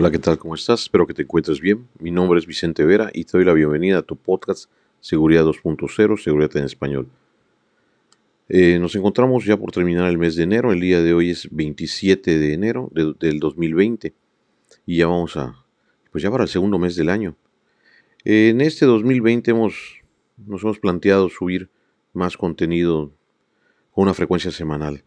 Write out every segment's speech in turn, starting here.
Hola, ¿qué tal? ¿Cómo estás? Espero que te encuentres bien. Mi nombre es Vicente Vera y te doy la bienvenida a tu podcast Seguridad 2.0, Seguridad en Español. Eh, nos encontramos ya por terminar el mes de enero. El día de hoy es 27 de enero del 2020 y ya vamos a, pues ya para el segundo mes del año. en este 2020 hemos, nos hemos planteado subir más contenido con una frecuencia semanal.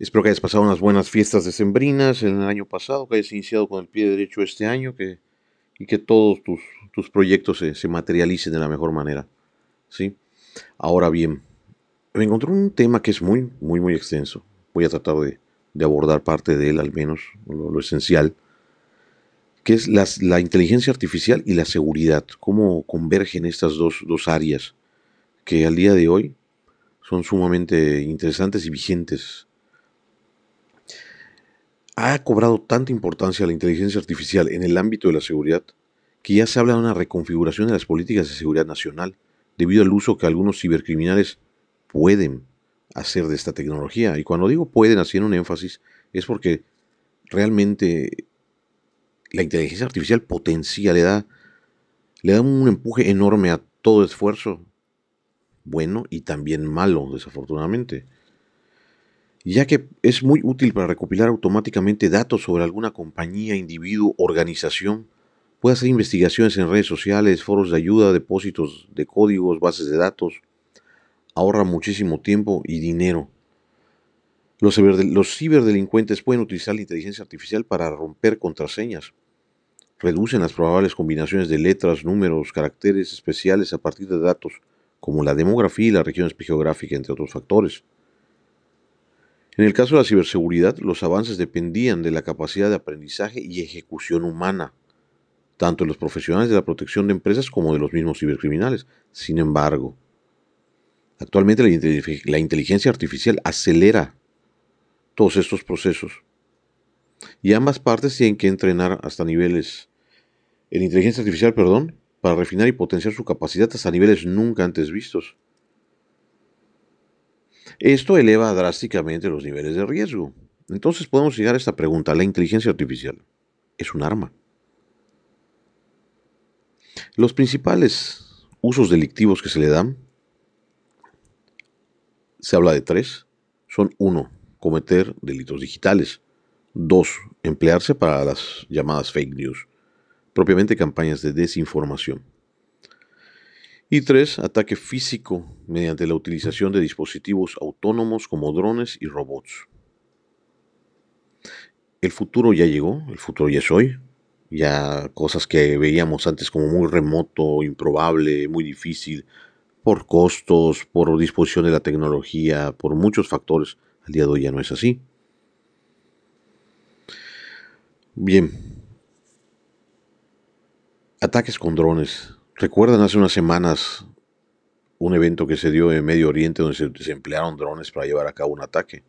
Espero que hayas pasado unas buenas fiestas decembrinas en el año pasado, que hayas iniciado con el pie derecho este año que, y que todos tus, tus proyectos se, se, materialicen de la mejor manera. ¿sí? Ahora bien, me encontré un tema que es muy, muy, muy extenso. Voy a tratar de, de abordar parte de él, al menos lo, lo esencial, que es las, la inteligencia artificial y la seguridad. Cómo convergen estas dos, dos áreas que al día de hoy son sumamente interesantes y vigentes ha cobrado tanta importancia la inteligencia artificial en el ámbito de la seguridad que ya se habla de una reconfiguración de las políticas de seguridad nacional debido al uso que algunos cibercriminales pueden hacer de esta tecnología. Y cuando digo pueden, hacer un énfasis, es porque realmente la inteligencia artificial potencia, le da, le da un empuje enorme a todo esfuerzo, bueno y también malo, desafortunadamente ya que es muy útil para recopilar automáticamente datos sobre alguna compañía, individuo, organización. Puede hacer investigaciones en redes sociales, foros de ayuda, depósitos de códigos, bases de datos. Ahorra muchísimo tiempo y dinero. Los, los ciberdelincuentes pueden utilizar la inteligencia artificial para romper contraseñas. Reducen las probables combinaciones de letras, números, caracteres especiales a partir de datos como la demografía y la región geográfica, entre otros factores. En el caso de la ciberseguridad, los avances dependían de la capacidad de aprendizaje y ejecución humana, tanto de los profesionales de la protección de empresas como de los mismos cibercriminales. Sin embargo, actualmente la, inteligencia artificial acelera todos estos procesos y ambas partes tienen que entrenar hasta niveles en inteligencia artificial, perdón, para refinar y potenciar su capacidad hasta niveles nunca antes vistos. Esto eleva drásticamente los niveles de riesgo. Entonces podemos llegar a esta pregunta. ¿La inteligencia artificial es un arma? Los principales usos delictivos que se le dan, se habla de tres, son uno, cometer delitos digitales. Dos, emplearse para las llamadas fake news, propiamente campañas de desinformación. Y tres, ataque físico mediante la utilización de dispositivos autónomos como drones y robots. El futuro ya llegó, el futuro ya es hoy. Ya cosas que veíamos antes como muy remoto, improbable, muy difícil, por costos, por disposición de la tecnología, por muchos factores, al día de hoy ya no es así. Bien. Ataques con drones ¿Recuerdan hace unas semanas un evento que se dio en Medio Oriente donde se, emplearon drones para llevar a cabo un ataque?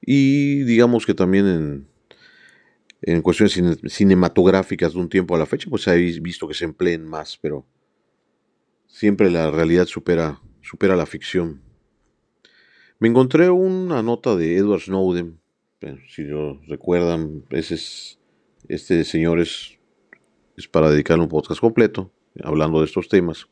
Y digamos que también en, en cuestiones cinematográficas de un tiempo a la fecha, pues habéis visto que se empleen más, pero siempre la realidad supera, supera la ficción. Me encontré una nota de Edward Snowden, si lo recuerdan, ese es, este señor es es para dedicarle un podcast completo hablando de estos temas.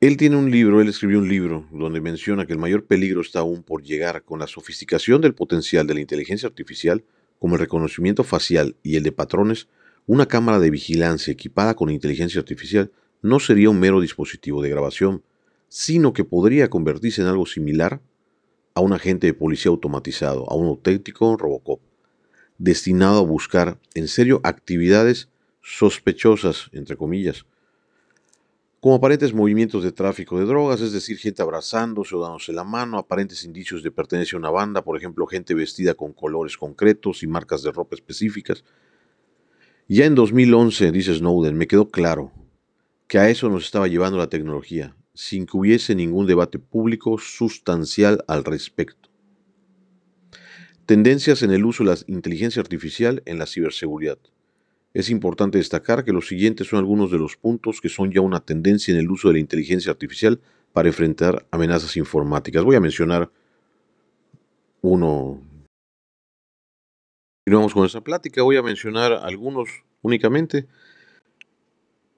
Él tiene un libro, él escribió un libro donde menciona que el mayor peligro está aún por llegar con la sofisticación del potencial de la inteligencia artificial, como el reconocimiento facial y el de patrones, una cámara de vigilancia equipada con inteligencia artificial no sería un mero dispositivo de grabación, sino que podría convertirse en algo similar a un agente de policía automatizado, a un auténtico Robocop destinado a buscar en serio actividades sospechosas, entre comillas, como aparentes movimientos de tráfico de drogas, es decir, gente abrazándose o dándose la mano, aparentes indicios de pertenencia a una banda, por ejemplo, gente vestida con colores concretos y marcas de ropa específicas. Ya en 2011, dice Snowden, me quedó claro que a eso nos estaba llevando la tecnología, sin que hubiese ningún debate público sustancial al respecto. Tendencias en el uso de la inteligencia artificial en la ciberseguridad. Es importante destacar que los siguientes son algunos de los puntos que son ya una tendencia en el uso de la inteligencia artificial para enfrentar amenazas informáticas. Voy a mencionar uno Continuamos con esta plática. Voy a mencionar algunos únicamente.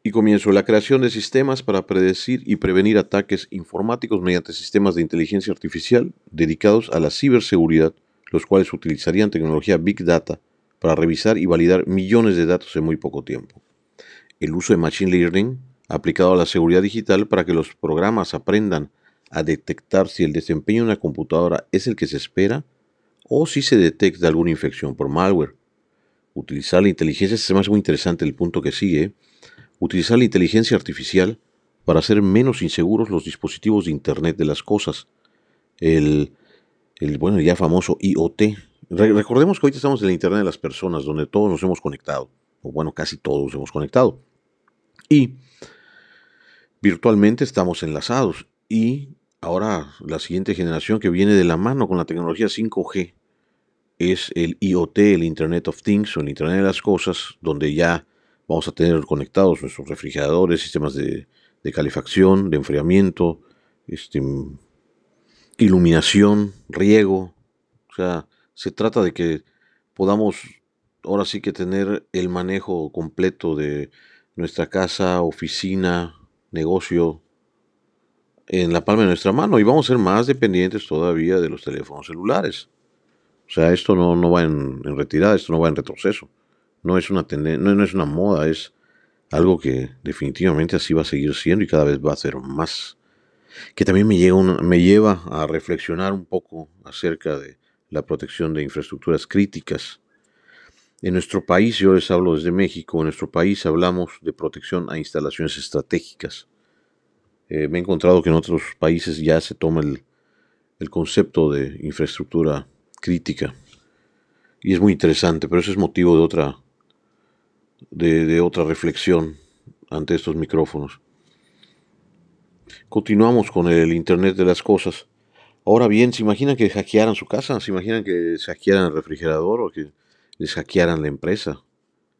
Y comienzo la creación de sistemas para predecir y prevenir ataques informáticos mediante sistemas de inteligencia artificial dedicados a la ciberseguridad, los cuales utilizarían tecnología Big Data para revisar y validar millones de datos en muy poco tiempo. El uso de Machine Learning aplicado a la seguridad digital para que los programas aprendan a detectar si el desempeño de una computadora es el que se espera o si se detecta alguna infección por malware. Utilizar la inteligencia, es más muy interesante el punto que sigue, utilizar la inteligencia artificial para hacer menos inseguros los dispositivos de Internet de las cosas. El, el bueno, ya famoso IoT. recordemos que ahorita estamos en la Internet de las personas, donde todos nos hemos conectado, o bueno, casi todos hemos conectado. Y virtualmente estamos enlazados. Y ahora la siguiente generación que viene de la mano con la tecnología 5G es el IoT, el Internet of Things o el Internet de las Cosas, donde ya Vamos a tener conectados nuestros refrigeradores, sistemas de, calefacción, de enfriamiento, este, iluminación, riego. O sea, se trata de que podamos ahora sí que tener el manejo completo de nuestra casa, oficina, negocio en la palma de nuestra mano y vamos a ser más dependientes todavía de los teléfonos celulares. O sea, esto no, no va en retirada, esto no va en retroceso no es una no, es una moda, es algo que definitivamente así va a seguir siendo y cada vez va a ser más. Que también me, me lleva a reflexionar un poco acerca de la protección de infraestructuras críticas. En nuestro país, yo les hablo desde México, en nuestro país hablamos de protección a instalaciones estratégicas. Eh, me he encontrado que en otros países ya se toma el, el concepto de infraestructura crítica. Y es muy interesante, pero eso es motivo de otra, de, otra reflexión ante estos micrófonos. Continuamos con el Internet de las Cosas. Ahora bien, ¿se imaginan que hackearan su casa? ¿Se imaginan que hackearan el refrigerador o que les hackearan la empresa?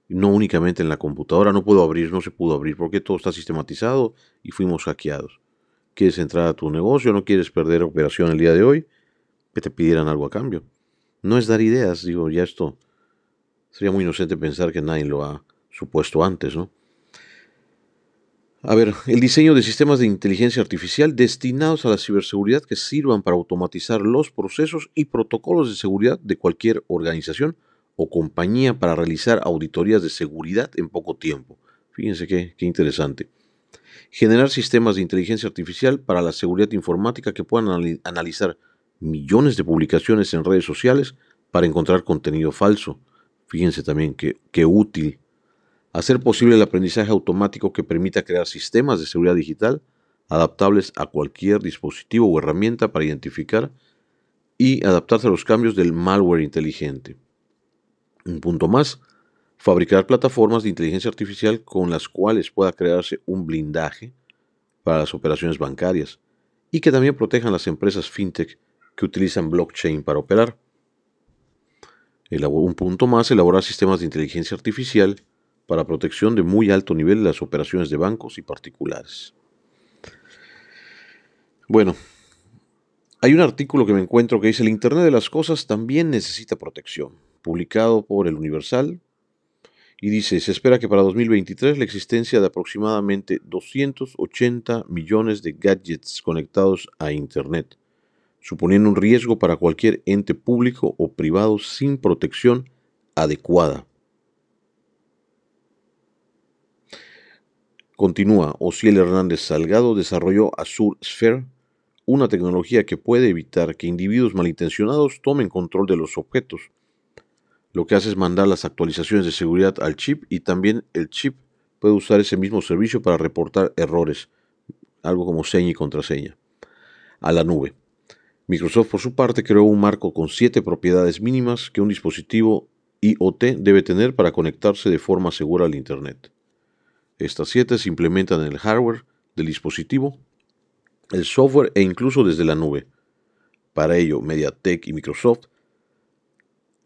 No únicamente en la computadora, no puedo abrir, no se pudo abrir, porque todo está sistematizado y fuimos hackeados. ¿Quieres entrar a tu negocio? ¿No quieres perder operación el día de hoy? Que te pidieran algo a cambio. No es dar ideas, digo, ya esto. Sería muy inocente pensar que nadie lo ha supuesto antes, ¿no? A ver, el diseño de sistemas de inteligencia artificial destinados a la ciberseguridad que sirvan para automatizar los procesos y protocolos de seguridad de cualquier organización o compañía para realizar auditorías de seguridad en poco tiempo. Fíjense qué, qué interesante. Generar sistemas de inteligencia artificial para la seguridad informática que puedan analizar millones de publicaciones en redes sociales para encontrar contenido falso. Fíjense también qué, qué útil hacer posible el aprendizaje automático que permita crear sistemas de seguridad digital adaptables a cualquier dispositivo o herramienta para identificar y adaptarse a los cambios del malware inteligente. Un punto más, fabricar plataformas de inteligencia artificial con las cuales pueda crearse un blindaje para las operaciones bancarias y que también protejan las empresas fintech que utilizan blockchain para operar. Un punto más, elaborar sistemas de inteligencia artificial para protección de muy alto nivel de las operaciones de bancos y particulares. Bueno, hay un artículo que me encuentro que dice el Internet de las Cosas también necesita protección, publicado por el Universal, y dice, se espera que para 2023 la existencia de aproximadamente 280 millones de gadgets conectados a Internet, suponiendo un riesgo para cualquier ente público o privado sin protección adecuada. Continúa, Ociel Hernández Salgado desarrolló Azure Sphere, una tecnología que puede evitar que individuos malintencionados tomen control de los objetos. Lo que hace es mandar las actualizaciones de seguridad al chip y también el chip puede usar ese mismo servicio para reportar errores, algo como seña y contraseña, a la nube. Microsoft por su parte creó un marco con siete propiedades mínimas que un dispositivo IoT debe tener para conectarse de forma segura al Internet. Estas siete se implementan en el hardware del dispositivo, el software e incluso desde la nube. Para ello, MediaTek y Microsoft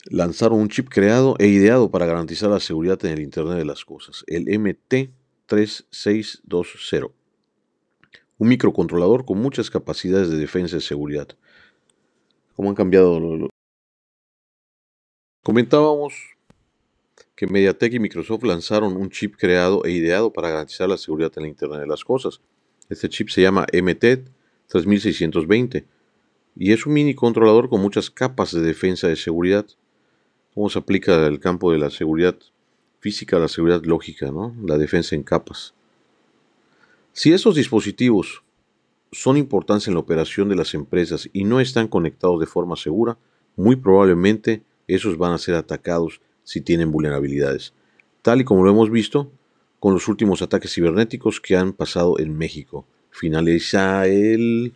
lanzaron un chip creado e ideado para garantizar la seguridad en el Internet de las Cosas, el MT3620, un microcontrolador con muchas capacidades de defensa y seguridad. ¿Cómo han cambiado Comentábamos que MediaTek y Microsoft lanzaron un chip creado e ideado para garantizar la seguridad en la Internet de las Cosas. Este chip se llama MTED 3620 y es un mini controlador con muchas capas de defensa de seguridad. ¿Cómo se aplica el campo de la seguridad física a la seguridad lógica, ¿no? la defensa en capas? Si esos dispositivos son importantes en la operación de las empresas y no están conectados de forma segura, muy probablemente esos van a ser atacados si tienen vulnerabilidades, tal y como lo hemos visto con los últimos ataques cibernéticos que han pasado en México. Finaliza el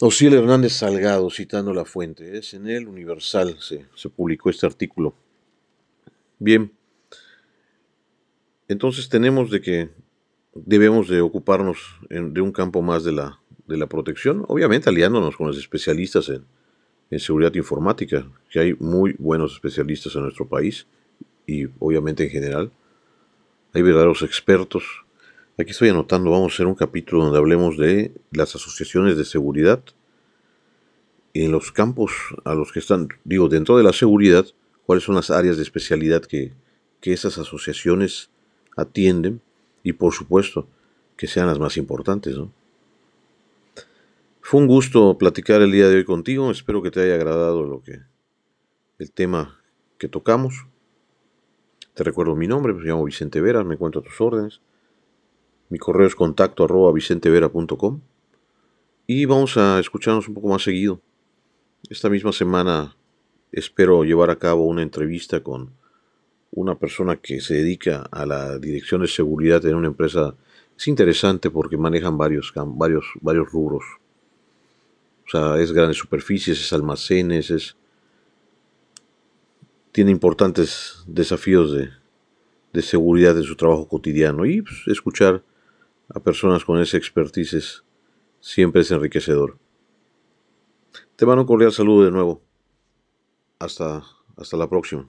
Osiel Hernández Salgado, citando la fuente. Es en el Universal, se, se publicó este artículo. Bien, entonces tenemos de que debemos de ocuparnos de un campo más de la, de la protección, obviamente aliándonos con los especialistas en, en seguridad informática, que hay muy buenos especialistas en nuestro país y obviamente en general. Hay verdaderos expertos. Aquí estoy anotando, vamos a hacer un capítulo donde hablemos de las asociaciones de seguridad en los campos a los que están, digo, dentro de la seguridad, cuáles son las áreas de especialidad que, que esas asociaciones atienden y por supuesto que sean las más importantes, ¿no? Fue un gusto platicar el día de hoy contigo. Espero que te haya agradado lo que el tema que tocamos. Te recuerdo mi nombre, me llamo Vicente Vera, me encuentro a tus órdenes. Mi correo es contacto arroba vicentevera.com y vamos a escucharnos un poco más seguido. Esta misma semana espero llevar a cabo una entrevista con una persona que se dedica a la dirección de seguridad en una empresa. Es interesante porque manejan varios, varios, varios rubros. O sea, es grandes superficies, es almacenes, es... Tiene importantes desafíos de, de seguridad en su trabajo cotidiano y pues, escuchar a personas con esa expertise siempre es enriquecedor. Te mando un cordial saludo de nuevo. Hasta, hasta la próxima.